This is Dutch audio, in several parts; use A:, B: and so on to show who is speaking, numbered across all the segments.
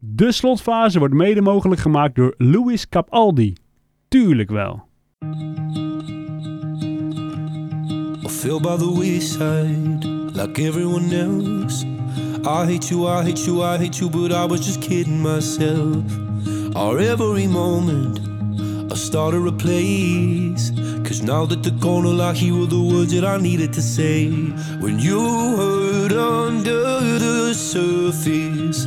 A: De slotfase wordt mede mogelijk gemaakt door Louis Capaldi. Tuurlijk wel.
B: I fell by the wayside like everyone else. I hate you, I hate you, I hate you, but I was just kidding myself. Our every moment, I started a place. Cause now that the corner here were the words that I needed to say. When you hurt under the surface,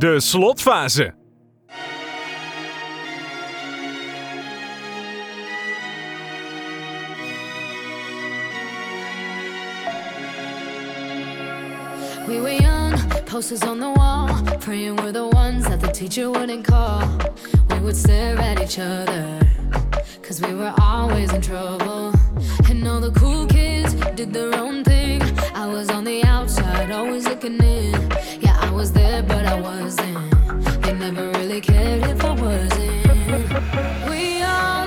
C: De slotfase.
D: We were young, posters on the wall, praying we're the ones that the teacher wouldn't call. We would stare at each other, cause we were always in trouble. And all the cool did their own thing. I was on the outside, always looking in. Yeah, I was there, but I wasn't. They never really cared if I wasn't. We all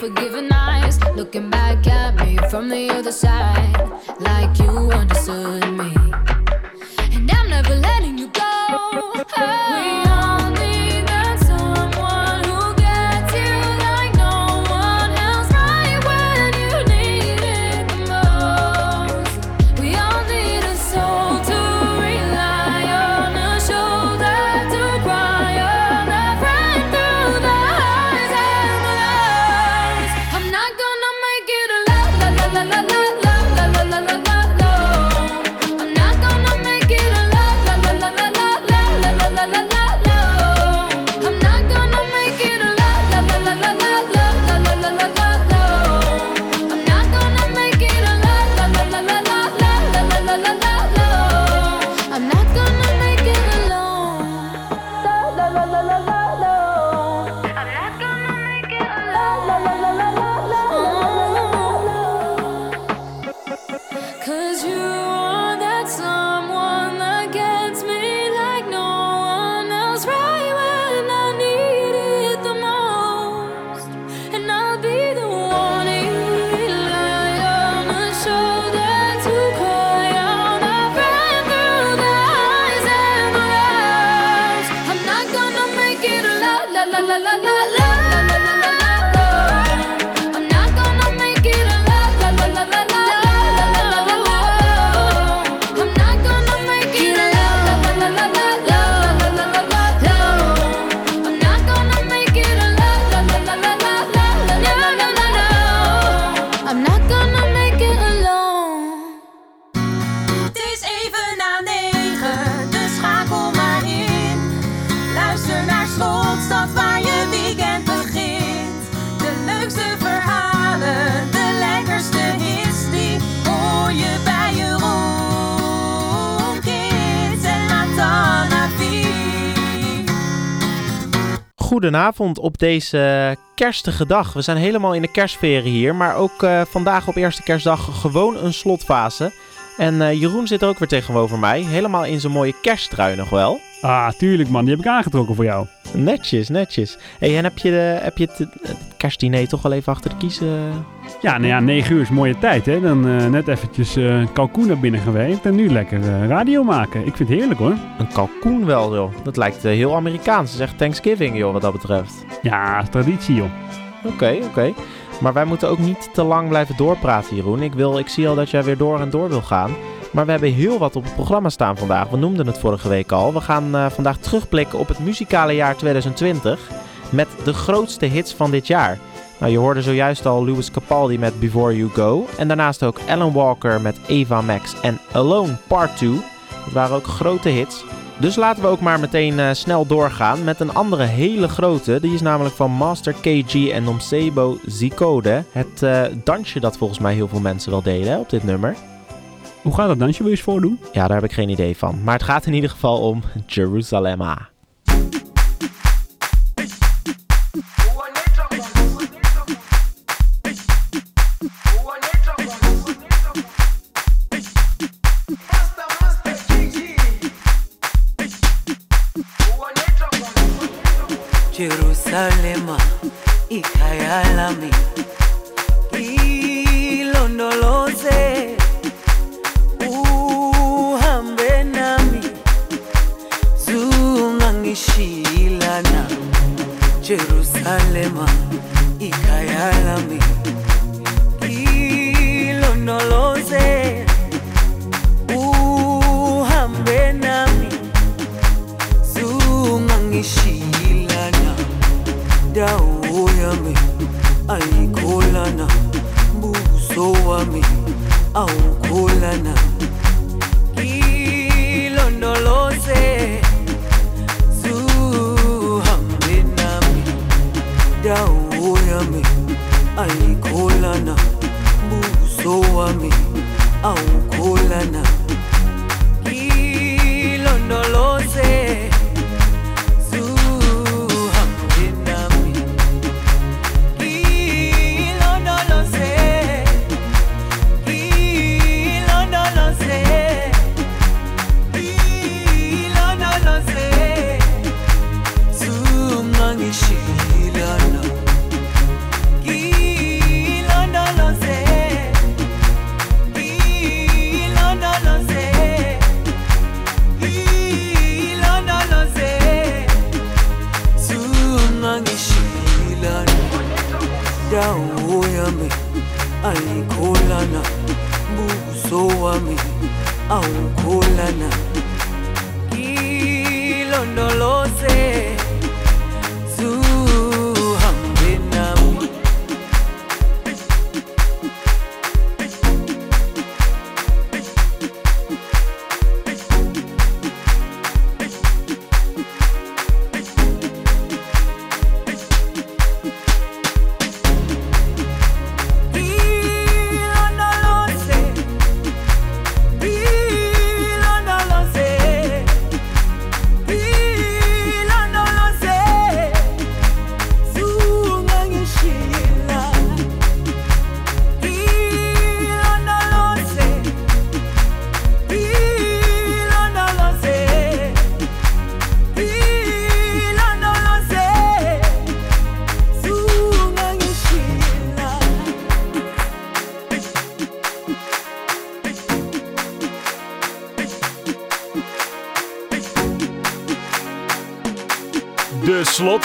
D: forgiving eyes, looking back at me from the other side, like you understood me.
E: Goedenavond op deze kerstige dag. We zijn helemaal in de kerstsferen hier, maar ook uh, vandaag op eerste kerstdag gewoon een slotfase. En uh, Jeroen zit er ook weer tegenover mij, helemaal in zijn mooie kersttrui nog wel.
A: Ah, tuurlijk man, die heb ik aangetrokken voor jou.
E: Netjes, netjes. Hey, en heb je, de, heb je het, het kerstdiner toch wel even achter de kiezen?
A: Ja, nou ja, 9 uur is mooie tijd hè. Dan uh, net eventjes uh, kalkoen naar binnen geweest en nu lekker uh, radio maken. Ik vind het heerlijk hoor.
E: Een kalkoen wel joh. Dat lijkt heel Amerikaans. Het is echt Thanksgiving joh, wat dat betreft.
A: Ja, traditie joh.
E: Oké, okay, oké. Okay. Maar wij moeten ook niet te lang blijven doorpraten Jeroen. Ik, wil, ik zie al dat jij weer door en door wil gaan. Maar we hebben heel wat op het programma staan vandaag. We noemden het vorige week al. We gaan uh, vandaag terugblikken op het muzikale jaar 2020 met de grootste hits van dit jaar. Nou, je hoorde zojuist al Louis Capaldi met Before You Go. En daarnaast ook Alan Walker met Eva Max en Alone Part 2. Dat waren ook grote hits. Dus laten we ook maar meteen uh, snel doorgaan met een andere hele grote. Die is namelijk van Master KG en Nomsebo Zikode. Het uh, dansje dat volgens mij heel veel mensen wel deden hè, op dit nummer.
A: Hoe gaat dat dansje? Wil je eens voordoen?
E: Ja, daar heb ik geen idee van. Maar het gaat in ieder geval om Jeruzalemma.
F: y callar a mí. Hilo no lo sé, uhambe nami, zungangishilana, dawo yami, ayikholana, buso wami, awukholana. kuwa
C: mi au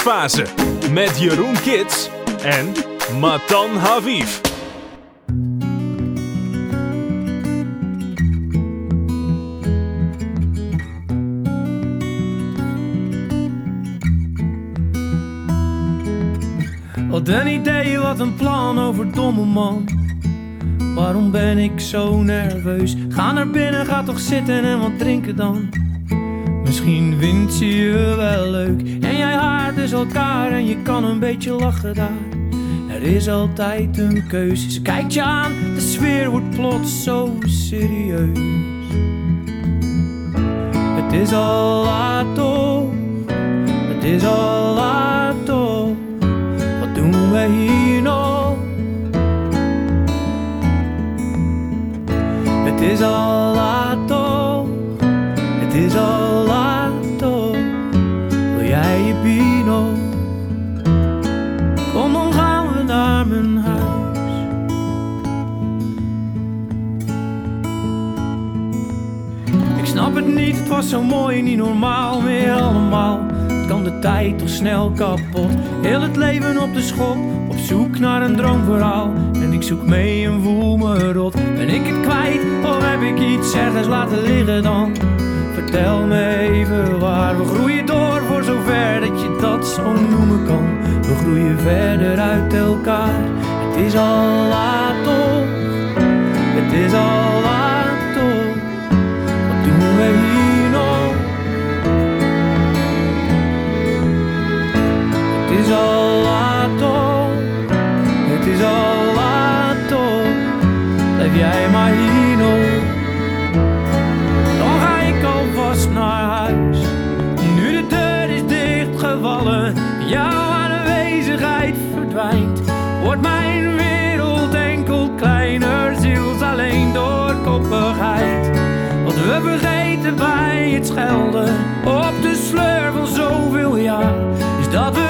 C: Met Jeroen Kits en Matan Haviv.
G: Wat een idee, wat een plan over domme man. Waarom ben ik zo nerveus? Ga naar binnen, ga toch zitten en wat drinken dan. Misschien vindt ze je wel leuk elkaar en je kan een beetje lachen daar. Er is altijd een keuze. Ze kijkt je aan, de sfeer wordt plots zo serieus. Het is al laat toch, het is al laat toch. we hier nog? Het is al laat toch, het is al was zo mooi, niet normaal meer allemaal. Kan de tijd toch snel kapot. Heel het leven op de schop, op zoek naar een droomverhaal. En ik zoek mee en voel me rot. Ben ik het kwijt of heb ik iets ergens laten liggen dan? Vertel me even waar. We groeien door voor zover dat je dat zo noemen kan. We groeien verder uit elkaar. Het is al laat toch, het is al laat is al laat toch, het is al laat toch. Blijf jij maar hier nog. Dan ga ik alvast naar huis. Nu de deur is dichtgevallen, jouw aanwezigheid verdwijnt. Wordt mijn wereld enkel kleiner, ziels alleen door koppigheid. Wat we vergeten bij het schelden op de sleur van zoveel jaar Is dat we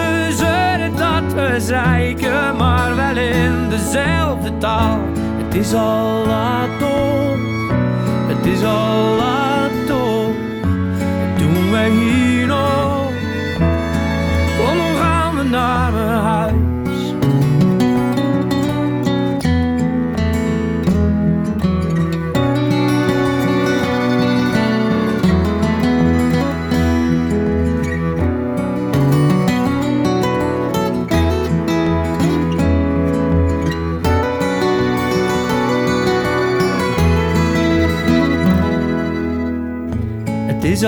G: zeiken, maar wel in dezelfde taal. Het is al laat toch, het is al laat Wat doen wij hier Het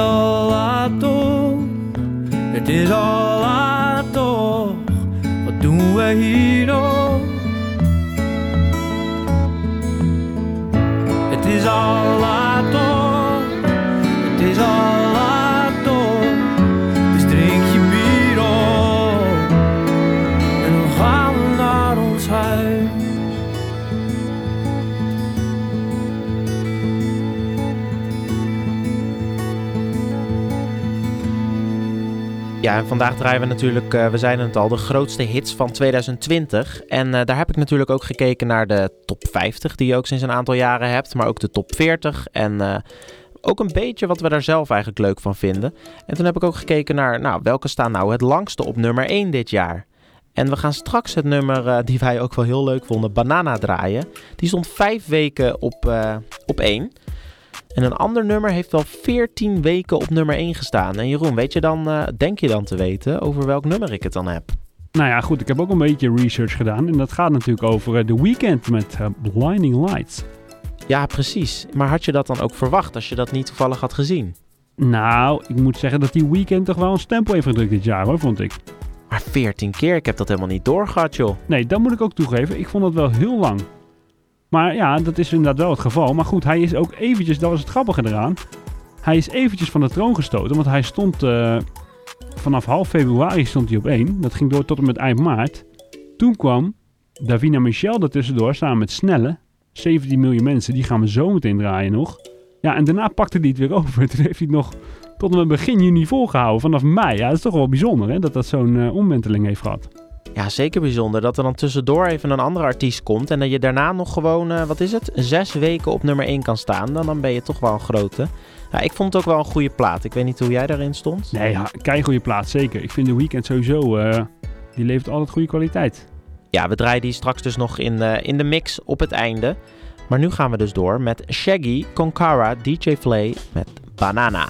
E: Ja, en vandaag draaien we natuurlijk, eh, we zeiden het al, de grootste hits van 2020. En eh, daar heb ik natuurlijk ook gekeken naar de top 50, die je ook sinds een aantal jaren hebt. Maar ook de top 40 en eh, ook een beetje wat we daar zelf eigenlijk leuk van vinden. En toen heb ik ook gekeken naar, nou, welke staan nou het langste op nummer 1 dit jaar. En we gaan straks het nummer die wij ook wel heel leuk vonden, Banana draaien. Die stond vijf weken op, op 1. En een ander nummer heeft wel 14 weken op nummer 1 gestaan. En Jeroen, weet je dan, eh, denk je dan te weten over welk nummer ik het dan heb?
A: Nou ja, goed, ik heb ook een beetje research gedaan. En dat gaat natuurlijk over eh, The Weeknd met eh, Blinding Lights.
E: Ja, precies. Maar had je dat dan ook verwacht als je dat niet toevallig had gezien?
A: Nou, ik moet zeggen dat die Weeknd toch wel een stempel heeft gedrukt dit jaar hoor, vond ik.
E: Maar 14 keer, ik heb dat helemaal niet doorgehad, joh.
A: Nee, dat moet ik ook toegeven. Ik vond dat wel heel lang. Maar ja, dat is inderdaad wel het geval. Maar goed, hij is ook eventjes, dat was het grappige eraan. Hij is eventjes van de troon gestoten, want hij stond eh, vanaf half februari stond hij op 1. Dat ging door tot en met eind maart. Toen kwam Davina Michel er tussendoor samen met Snelle. 17 miljoen mensen, die gaan we zo meteen draaien nog. Ja, en daarna pakte hij het weer over. Toen heeft hij het nog tot en met begin juni volgehouden, vanaf mei. Ja, dat is toch wel bijzonder hè, dat dat zo'n eh, omwenteling heeft gehad.
E: Ja, zeker bijzonder dat er dan tussendoor even een andere artiest komt en dat je daarna nog gewoon, eh, wat is het, zes weken op nummer 1 kan staan. Dan, dan ben je toch wel een grote. Ja, ik vond het ook wel een goede plaat. Ik weet niet hoe jij daarin stond.
A: Nee, ja, kei goede plaats, zeker. Ik vind de weekend sowieso, eh, die levert altijd goede kwaliteit.
E: Ja, we draaien die straks dus nog in, eh, in de mix op het einde. Maar nu gaan we dus door met Shaggy, Konkara, DJ Flay met Banana.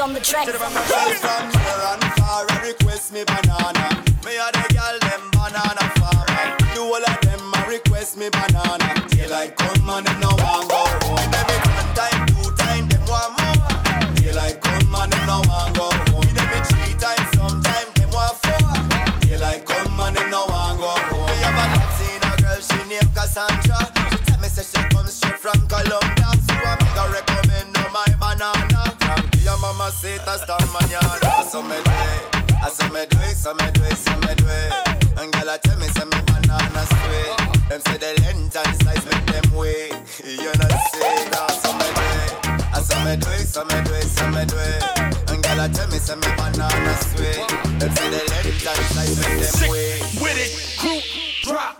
H: Please on the track.
I: From near and far, a request me banana. Me a the girl them banana farmer. Do all of them a request me banana. Daylight come and them no want go home. Them it one time, two time, them want more. Daylight come and them no want go home. Them it three times, sometime them want four. Daylight come and them no want go home. Me have a Latina girl, she named Cassandra. She tell me say she comes straight from Colombia. Understand manana. So me do it, I so me do it, so me do it, so me do it. And girl, I tell me, say me banana sweet. Them say the length and size make them way. You know say that, so me do it. I so me do it, so me do it, so me do it. And girl, I tell me, say me banana sweet. Them say the length and size make them way.
J: With it, crew, drop.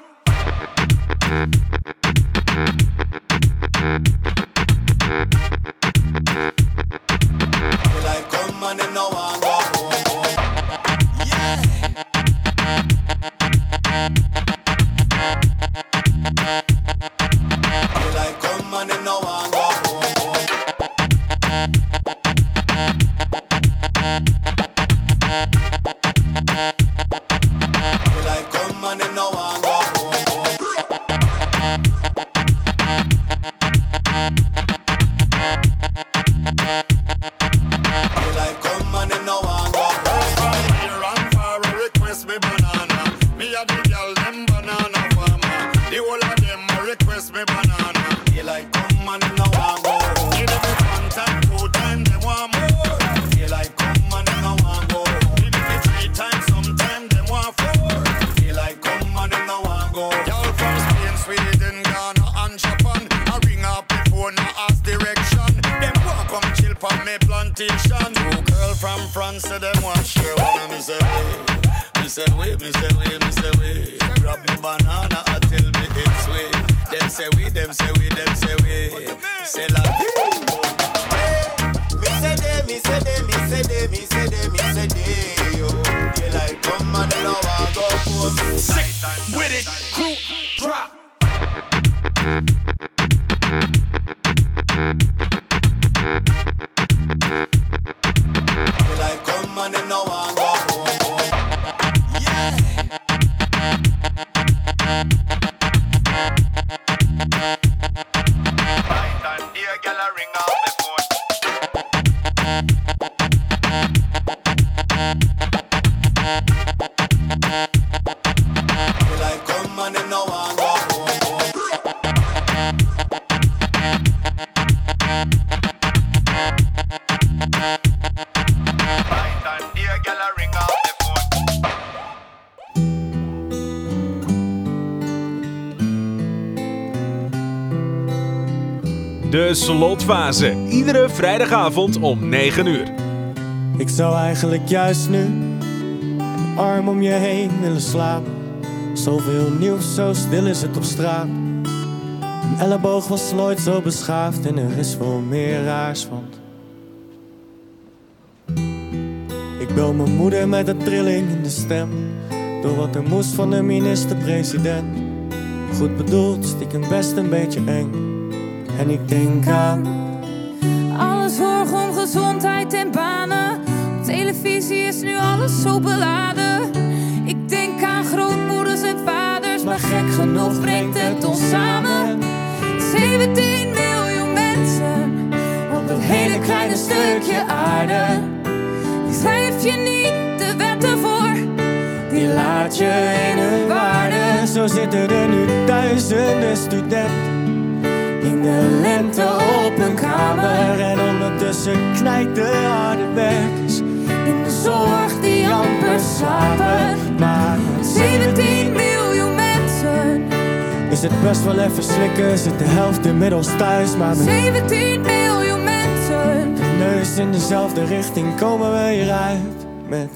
I: Right on,
K: dear gal, ring off the phone.
J: De slotfase. Iedere vrijdagavond om 9 uur.
L: Ik zou eigenlijk juist nu een arm om je heen willen slapen. Zoveel nieuws, zo stil is het op straat. Een elleboog was nooit zo beschaafd en er is veel meer raars, want... Ik bel mijn moeder met een trilling in de stem. Door wat er moest van de minister-president. Goed bedoeld, stiekem best een beetje eng. En ik denk aan
M: Alle zorg om gezondheid en banen. Op televisie is nu alles zo beladen. Ik denk aan grootmoeders en vaders, maar gek genoeg brengt het ons samen. 17 miljoen mensen op dat hele kleine stukje aarde. Die schrijf je niet de wetten voor,
L: Die laat je in hun waarde. Zo zitten er nu duizenden studenten de lente op hun kamer. En ondertussen knijpt de harde werkers in de zorg die amper slapen. Maar met
M: 17 miljoen mensen.
L: is het best wel even slikken. Zit de helft inmiddels thuis, maar met
M: 17 miljoen mensen.
L: neus in dezelfde richting komen we hieruit. Met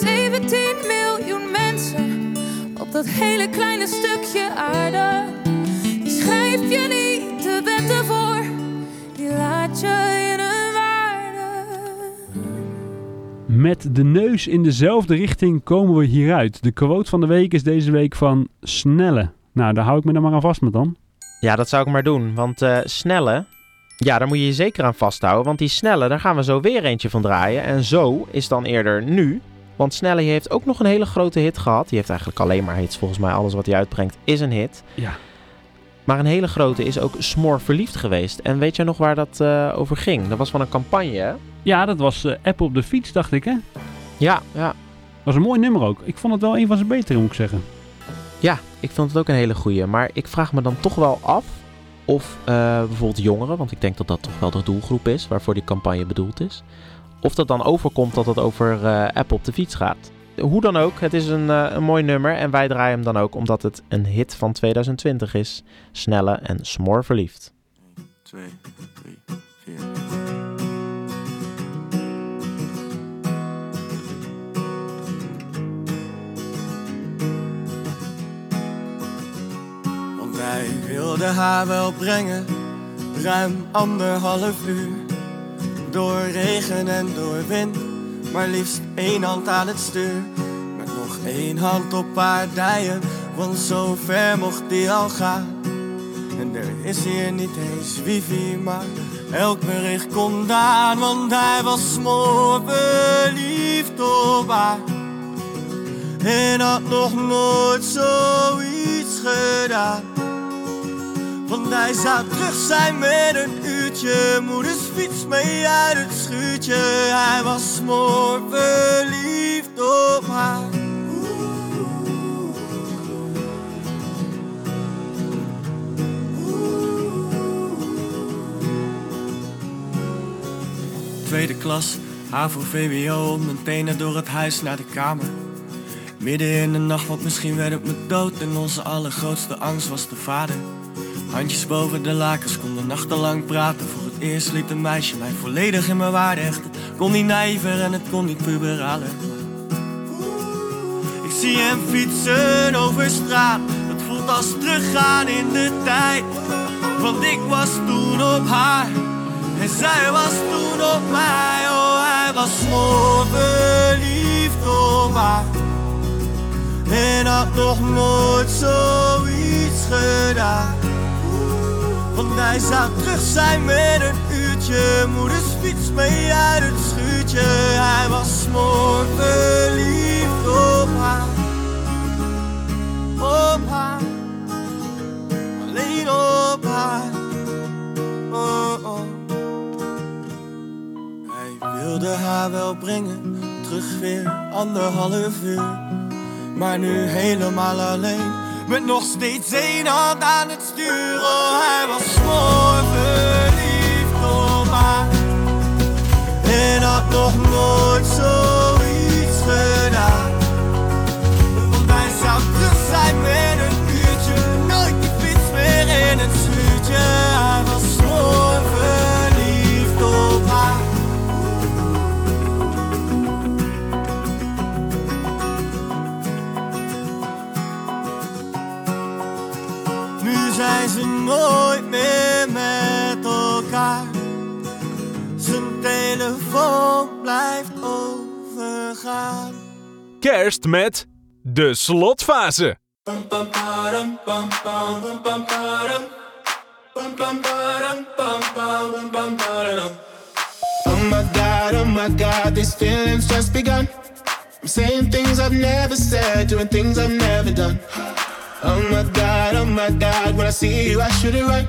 M: 17 miljoen mensen op dat hele kleine stukje aarde. Die schrijf je niet laat je in hun waarde.
A: Met de neus in dezelfde richting komen we hieruit. De quote van de week is deze week van Snelle. Nou, daar hou ik me dan maar aan vast met dan.
E: Ja, dat zou ik maar doen. Want eh, snelle, ja, daar moet je je zeker aan vasthouden. Want die snelle, daar gaan we zo weer eentje van draaien. En zo is dan eerder nu. Want Snelle heeft ook nog een hele grote hit gehad. Die heeft eigenlijk alleen maar hits. Volgens mij alles wat hij uitbrengt is een hit.
A: Ja.
E: Maar een hele grote is ook Smoor verliefd geweest. En weet je nog waar dat eh, over ging? Dat was van een campagne, hè?
A: Ja, dat was eh Apple op de fiets, dacht ik, hè?
E: Ja, ja.
A: Was een mooi nummer ook. Ik vond het wel een van zijn betere, moet ik zeggen.
E: Ja, ik vond het ook een hele goeie. Maar ik vraag me dan toch wel af of eh, bijvoorbeeld jongeren, want ik denk dat dat toch wel de doelgroep is waarvoor die campagne bedoeld is. Of dat dan overkomt dat het over eh app op de fiets gaat. Hoe dan ook, het is een, eh, een mooi nummer en wij draaien hem dan ook omdat het een hit van 2020 is. Snelle en smoor verliefd.
L: 2, 3, 4. Want hij wilde haar wel brengen, ruim anderhalf uur. Door regen en door wind, maar liefst één hand aan het stuur. Met nog één hand op haar dijen, want zo ver mocht die al gaan. En er is hier niet eens wifi, maar elk bericht komt aan. Want hij was smoor verliefd op. En had nog nooit zoiets gedaan. Want hij zou terug zijn met een uurtje. Moeders fiets mee uit het schuurtje. Hij was smoor verliefd op haar. Tweede klas, HAVO, VWO, mijn tenen door het huis naar de kamer. Midden in de nacht, want misschien werd het me dood. En onze allergrootste angst was de vader. Handjes boven de lakens, konden nachtenlang praten. Voor het eerst liet een meisje mij volledig in mijn waarde hechten. Kon niet naïver en het kon niet puberaler. Ik zie hem fietsen over straat. Het voelt als teruggaan in de tijd. Want ik was toen op haar. En zij was toen op mij. Oh, hij was verliefd op haar. En had nog nooit zoiets gedaan. Hij zou terug zijn met een uurtje. Moeders fiets mee uit het schuurtje. Hij was smoor verliefd op haar. Op haar. Alleen op haar. Oh, oh. Hij wilde haar wel brengen. Terug weer anderhalf uur. Maar nu helemaal alleen. Met nog steeds één hand aan het stuur. Oh, hij was mooi verliefd op haar. En had nog nooit zoiets overgaan.
C: Kerst met de slotfase.
N: Oh my god, oh my god, these feelings just begun. I'm saying things I've never said, doing things I've never done. Oh my god, oh my god, when I see you, I should it right.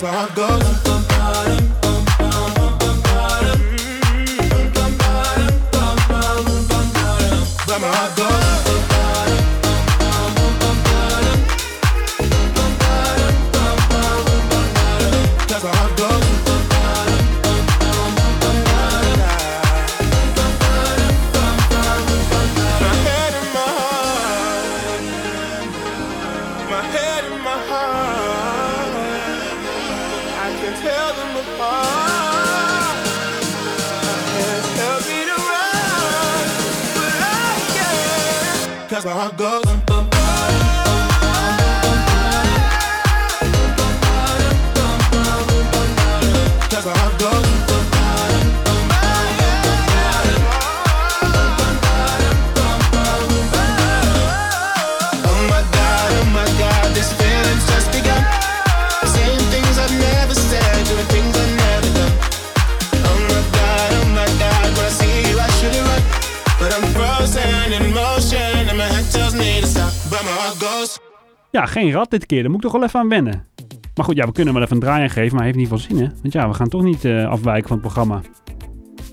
N: Cause my heart goes. Goes.
A: Ja, geen rat dit keer. Daar moet ik toch wel even aan wennen. Maar goed, ja, we kunnen wel even een draai aan geven, maar heeft niet veel zin, hè? Want ja, we gaan toch niet eh, afwijken van het programma.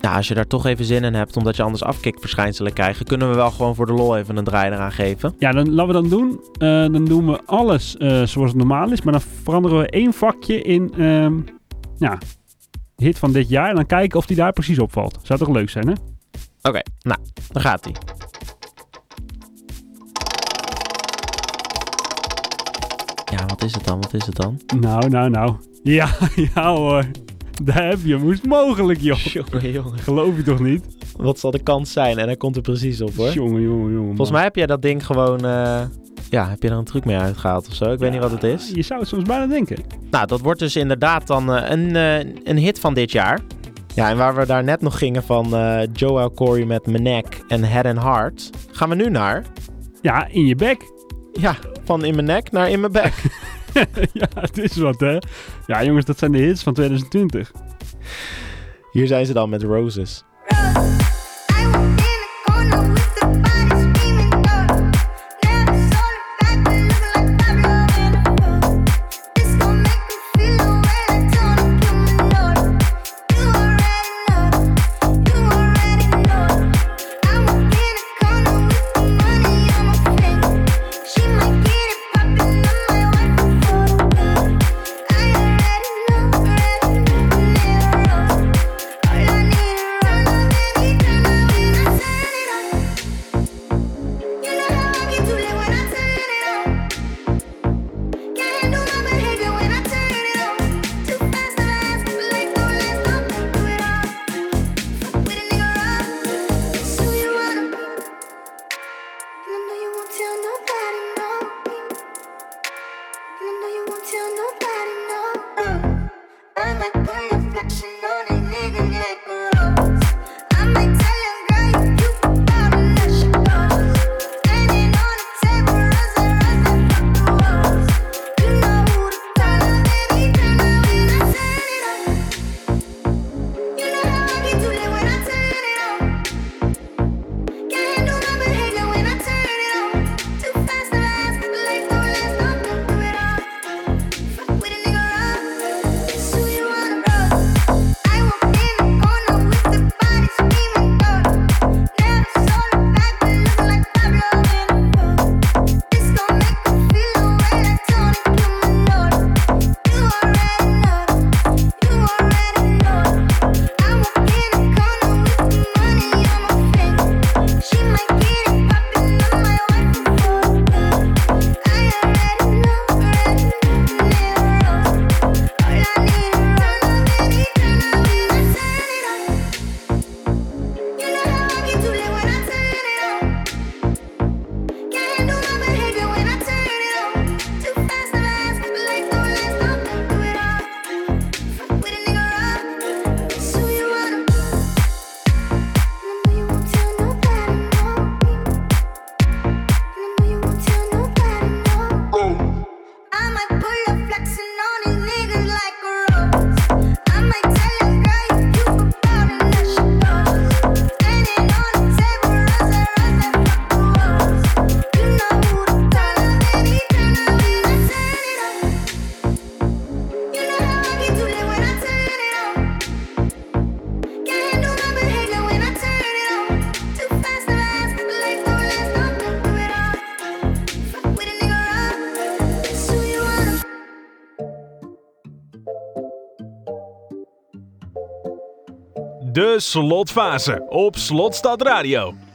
O: Ja, als je daar toch even zin in hebt, omdat je anders afkikverschijnselen krijgt, kunnen we wel gewoon voor de lol even een draai eraan geven.
A: Ja, dan laten we dan doen. Eh, dan doen we alles eh, zoals het normaal is, maar dan veranderen we één vakje in, ehm, ja, hit van dit jaar. En dan kijken of die daar precies opvalt. Zou toch leuk zijn, hè?
O: Oké, nou, dan gaat hij. Wat is het dan? Wat is het dan?
A: Nou, nou, nou. Ja, ja hoor. Daar heb je. Moest mogelijk, joh.
O: Jongen, jongen.
A: Geloof je toch niet?
O: Wat zal de kans zijn? En hij komt er precies op hoor.
A: Jongen, jongen, jongen.
O: Volgens mij heb jij dat ding gewoon. eh, ja, heb je er een truc mee uitgehaald of zo? Ik weet niet wat het is.
A: Je zou het soms bijna denken.
O: Nou, dat wordt dus inderdaad dan eh, een, eh, een hit van dit jaar. Ja, en waar we daar net nog gingen van eh Joel Corey met Mijn en Head and Heart, gaan we nu naar.
A: Ja, in je bek.
O: Ja, van in mijn nek naar in mijn bek.
A: ja, het is wat, hè? Ja, jongens, dat zijn de hits van 2020.
O: Hier zijn ze dan met Roses.
P: Slotfase op Slotstad Radio.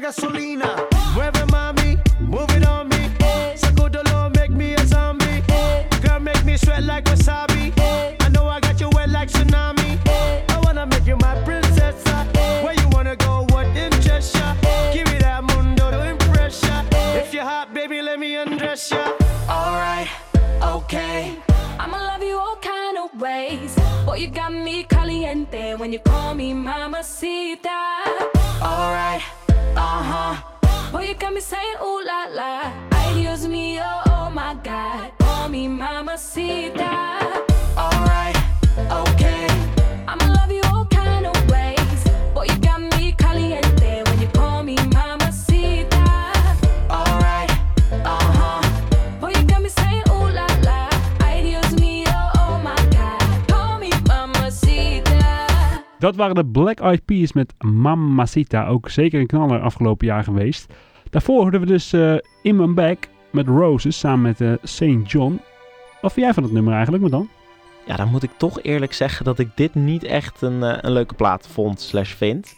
Q: Gasolina. Got me
M: saying ooh la la. Ay Dios mío, oh my God. Call me mamacita. Alright, okay. I'ma love you all kind of ways. Boy, you got me caliente when you call me mamacita. Alright, uh huh. Boy, you got me saying ooh la la. Ay Dios mío, oh my God. Call me mamacita.
A: Dat waren de Black Eyed Peas met Mamacita. Ook zeker een knaller afgelopen jaar geweest. Daarvoor hoorden we dus eh, In My Back met Roses samen met eh St. John. Wat vind jij van het nummer eigenlijk, maar dan?
E: Ja, dan moet ik toch eerlijk zeggen dat ik dit niet echt een, eh, een leuke plaat vond slash vind.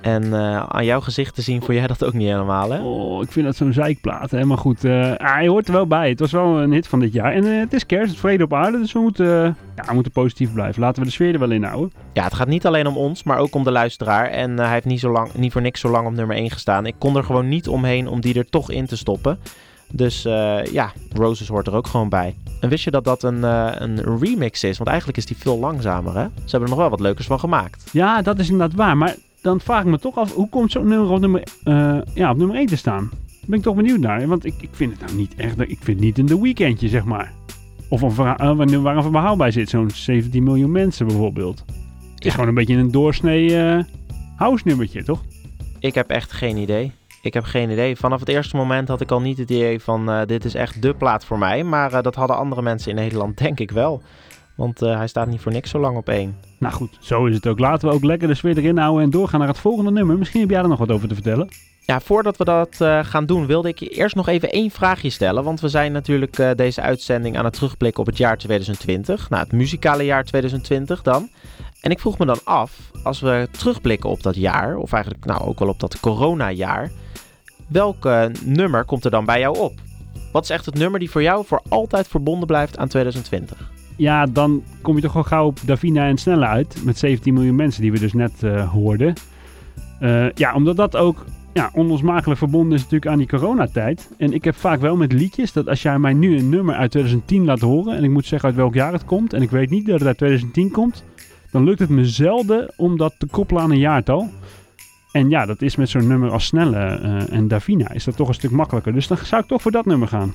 E: En eh, aan jouw gezicht te zien, vond jij dat ook niet helemaal, hè?
A: Oh, ik vind dat zo'n zeikplaat. Hè? Maar goed, eh, ah, hij hoort er wel bij. Het was wel een hit van dit jaar. En eh, het is kerst, het vrede op aarde. Dus we moeten, ja, we moeten positief blijven. Laten we de sfeer er wel in houden.
E: Ja, het gaat niet alleen om ons, maar ook om de luisteraar. En hij heeft niet, zo lang, niet voor niks zo lang op nummer 1 gestaan. Ik kon er gewoon niet omheen om die er toch in te stoppen. Dus ja, Roses hoort er ook gewoon bij. En wist je dat dat een, een remix is? Want eigenlijk is die veel langzamer, hè? Ze hebben er nog wel wat leukers van gemaakt.
A: Ja, dat is inderdaad waar. Maar dan vraag ik me toch af, hoe komt zo'n nummer op nummer, eh, ja, op nummer 1 te staan? Daar ben ik toch benieuwd naar. Want ik, ik vind het nou niet echt, ik vind het niet in de weekendje, zeg maar. Of een verhaal, eh, wanneer- waar een verhaal bij zit. Zo'n 17 miljoen mensen bijvoorbeeld. Het is gewoon een beetje een doorsnee eh house nummertje, toch?
E: Ik heb echt geen idee. Ik heb geen idee. Vanaf het eerste moment had ik al niet het idee van eh, dit is echt de plaat voor mij. Maar eh, dat hadden andere mensen in Nederland denk ik wel. Want eh, hij staat niet voor niks zo lang op één.
A: Nou goed, zo is het ook. Laten we ook lekker de sfeer erin houden en doorgaan naar het volgende nummer. Misschien heb jij er nog wat over te vertellen.
E: Ja, voordat we dat eh, gaan doen, wilde ik je eerst nog even één vraagje stellen. Want we zijn natuurlijk eh, deze uitzending aan het terugblikken op het jaar 2020. Nou, het muzikale jaar 2020 dan. En ik vroeg me dan af, als we terugblikken op dat jaar, of eigenlijk nou ook wel op dat coronajaar, welk nummer komt er dan bij jou op? Wat is echt het nummer die voor jou voor altijd verbonden blijft aan 2020?
A: Ja, dan kom je toch wel gauw op Davina en Snelle uit. Met 17 miljoen mensen die we dus net eh, hoorden. Eh, ja, omdat dat ook ja, onlosmakelijk verbonden is natuurlijk aan die coronatijd. En ik heb vaak wel met liedjes dat als jij mij nu een nummer uit 2010 laat horen... en ik moet zeggen uit welk jaar het komt... en ik weet niet dat het uit 2010 komt... dan lukt het me zelden om dat te koppelen aan een jaartal. En ja, dat is met zo'n nummer als Snelle eh, en Davina is dat toch een stuk makkelijker. Dus dan zou ik toch voor dat nummer gaan.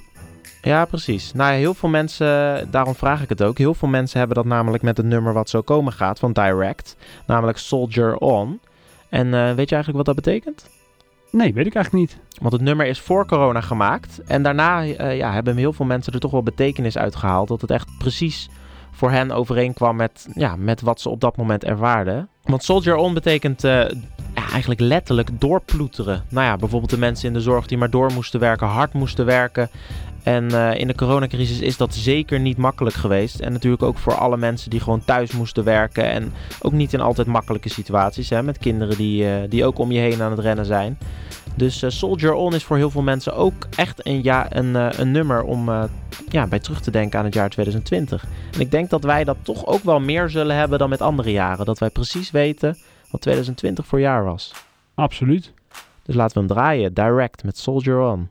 E: Ja, precies. Nou, heel veel mensen, daarom vraag ik het ook. Heel veel mensen hebben dat namelijk met het nummer wat zo komen gaat van Direct. Namelijk Soldier On. En eh, weet je eigenlijk wat dat betekent?
A: Nee, weet ik eigenlijk niet.
E: Want het nummer is voor corona gemaakt. En daarna eh, ja, hebben heel veel mensen er toch wel betekenis uit gehaald. Dat het echt precies voor hen overeenkwam met, ja, met wat ze op dat moment ervaarden. Want Soldier On betekent eh, ja, eigenlijk letterlijk doorploeteren. Nou ja, bijvoorbeeld de mensen in de zorg die maar door moesten werken, hard moesten werken. En eh, in de coronacrisis is dat zeker niet makkelijk geweest. En natuurlijk ook voor alle mensen die gewoon thuis moesten werken. En ook niet in altijd makkelijke situaties. Hè, met kinderen die, eh, die ook om je heen aan het rennen zijn. Dus eh, Soldier On is voor heel veel mensen ook echt een, ja, een, een nummer om ja, bij terug te denken aan het jaar 2020. En ik denk dat wij dat toch ook wel meer zullen hebben dan met andere jaren. Dat wij precies weten wat 2020 voor jaar was.
A: Absoluut.
E: Dus laten we hem draaien. Direct met Soldier On.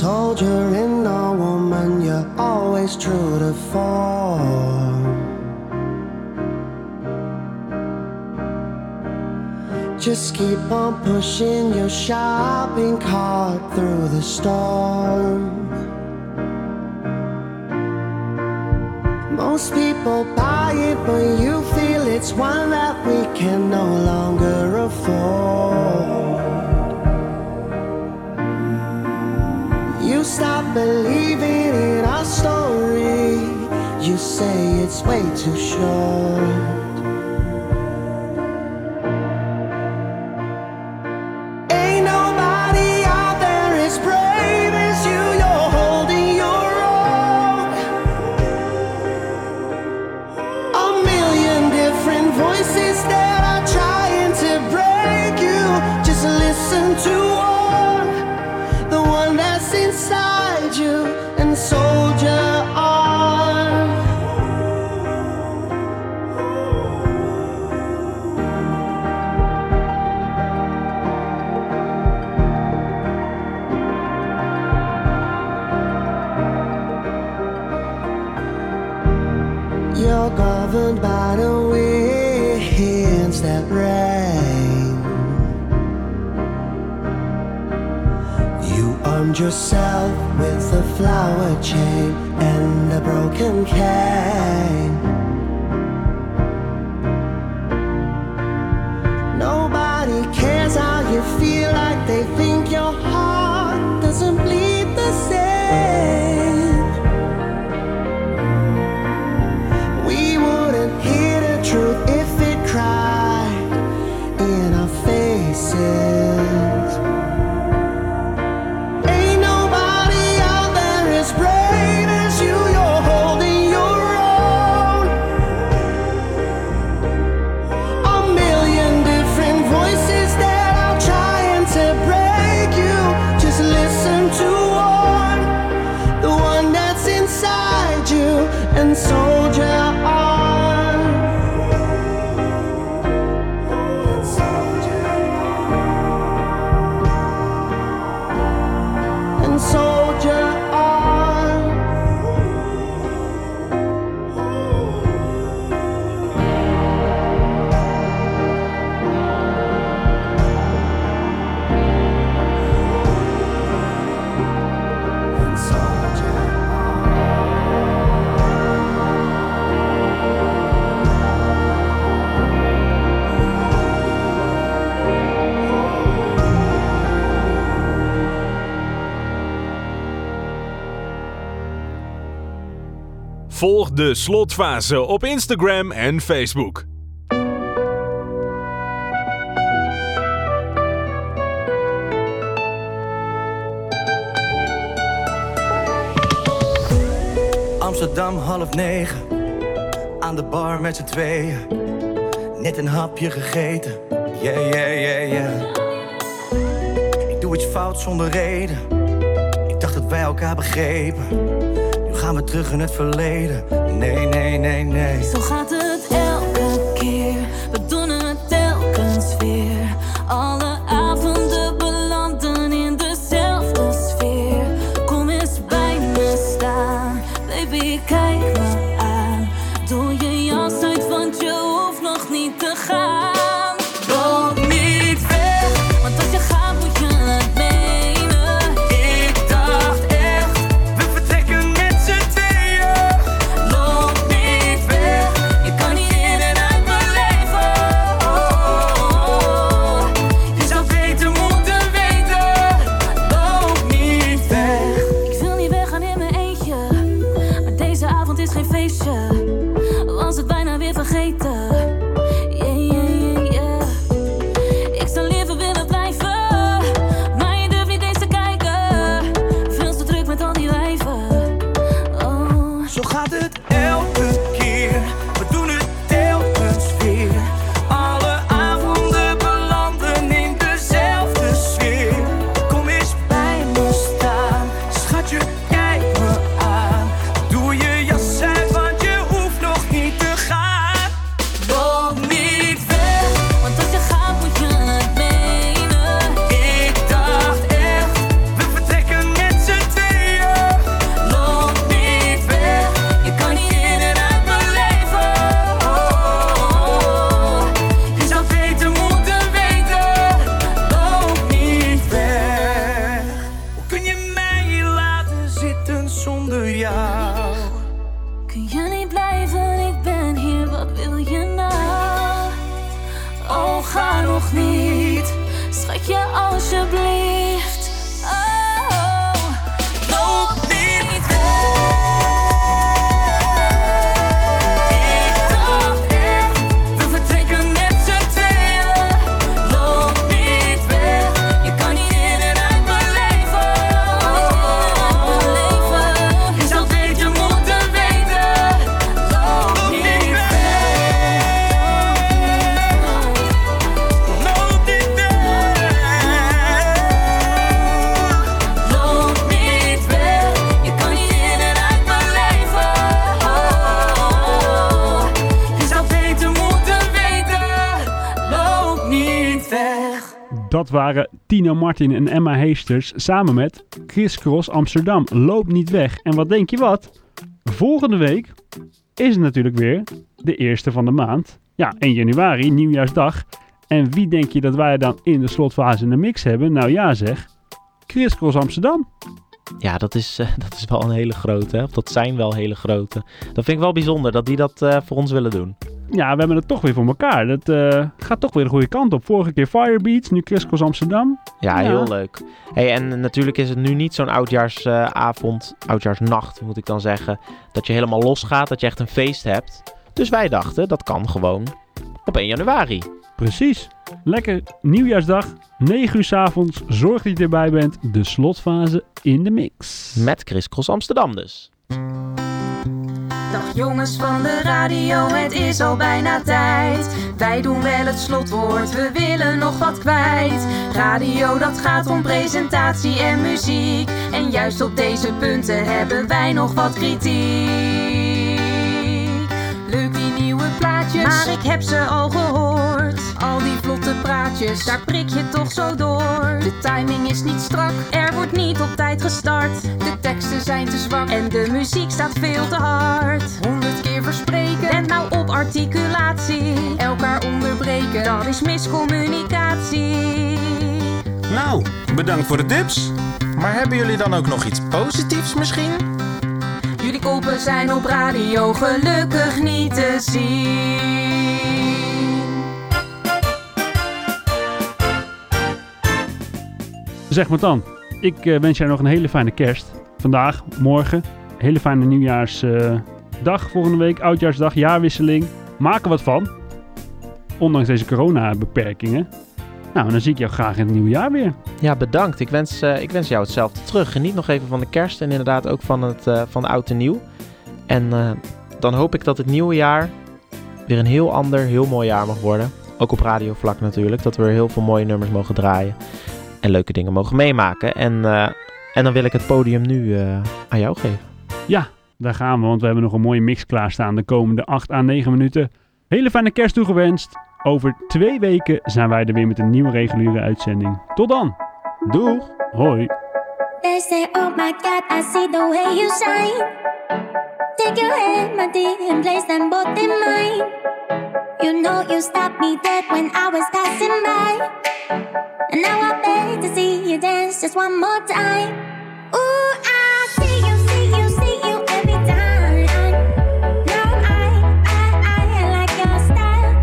R: Soldier in a woman, you're always true to form. Just keep on pushing your shopping cart through the storm. Most people buy it, but you feel it's one that we can no longer afford. You stop believing in our story. You say it's way too short. Yourself with a flower chain and a broken cane.
C: Volg de slotfase op Instagram en Facebook.
L: Amsterdam half negen, aan de bar met z'n tweeën. Net een hapje gegeten, yeah, yeah, yeah, yeah. Ik doe iets fout zonder reden, ik dacht dat wij elkaar begrepen. Gaan we terug in het verleden, nee, nee, nee, nee.
S: Zo gaat het
A: waren Tina Martin en Emma Heesters samen met Chris Cross Amsterdam. Loop niet weg. En wat denk je wat? Volgende week is het natuurlijk weer de eerste van de maand. Ja, 1 januari, nieuwjaarsdag. En wie denk je dat wij dan in de slotfase in de mix hebben? Nou ja zeg, Chris Cross Amsterdam.
E: Ja, dat is, eh, dat is wel een hele grote. Of dat zijn wel hele grote. Dat vind ik wel bijzonder dat die dat eh, voor ons willen doen.
A: Ja, we hebben het toch weer voor elkaar. Dat eh, gaat toch weer de goede kant op. Vorige keer Firebeats, nu Chris Cross Amsterdam.
E: Ja,
A: Ja.
E: heel leuk. Hey, en natuurlijk is het nu niet zo'n oudjaarsavond, oudjaarsnacht moet ik dan zeggen, dat je helemaal losgaat, dat je echt een feest hebt. Dus wij dachten, dat kan gewoon op 1 januari.
A: Precies. Lekker nieuwjaarsdag, 9 uur s avonds. Zorg dat je erbij bent. De slotfase in de mix.
E: Met Chris Cross Amsterdam dus.
S: Dag jongens van de radio, het is al bijna tijd. Wij doen wel het slotwoord, we willen nog wat kwijt. Radio dat gaat om presentatie en muziek. En juist op deze punten hebben wij nog wat kritiek. Leuk die nieuwe plaatjes, maar ik heb ze al gehoord. Al die praatjes, daar prik je toch zo door. De timing is niet strak, er wordt niet op tijd gestart. De teksten zijn te zwak en de muziek staat veel te hard. Honderd keer verspreken, en nou op articulatie. Elkaar onderbreken, dat is miscommunicatie.
T: Nou, bedankt voor de tips. Maar hebben jullie dan ook nog iets positiefs misschien?
S: Jullie koppen zijn op radio gelukkig niet te zien.
A: Zeg maar dan, ik eh, wens jij nog een hele fijne kerst. Vandaag, morgen, hele fijne nieuwjaars, eh, volgende week, oudjaarsdag, jaarwisseling. Maak er wat van. Ondanks deze coronabeperkingen. Nou, dan zie ik jou graag in het nieuwe jaar weer.
E: Ja, bedankt. Ik wens, eh, ik wens jou hetzelfde terug. Geniet nog even van de kerst en inderdaad ook van het van oud en nieuw. En dan hoop ik dat het nieuwe jaar weer een heel ander, heel mooi jaar mag worden. Ook op radiovlak natuurlijk. Dat we weer heel veel mooie nummers mogen draaien. En leuke dingen mogen meemaken. En, eh, en dan wil ik het podium nu eh, aan jou geven.
A: Ja, daar gaan we, want we hebben nog een mooie mix klaarstaan de komende 8 à 9 minuten. Hele fijne kerst toegewenst. Over twee weken zijn wij er weer met een nieuwe reguliere uitzending. Tot dan.
E: Doeg.
A: Hoi.
O: They say, oh my God, I see the way you shine. Take your hand, my dear, and place them both in mine. You know you stopped me dead when I was passing by. And now I beg to see you dance just one more time. Ooh, I see you, see you, see you every time. I, I, I like your style.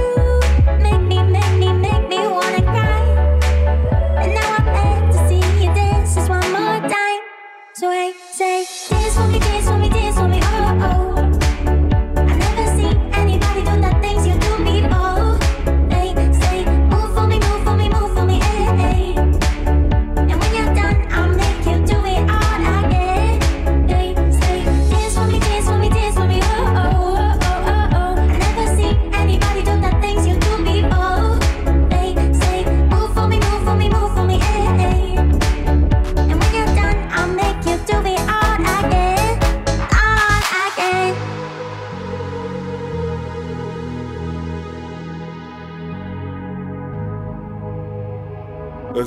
O: Ooh, make me, make me, make me wanna cry. And now I beg to see you dance just one more time. So I say,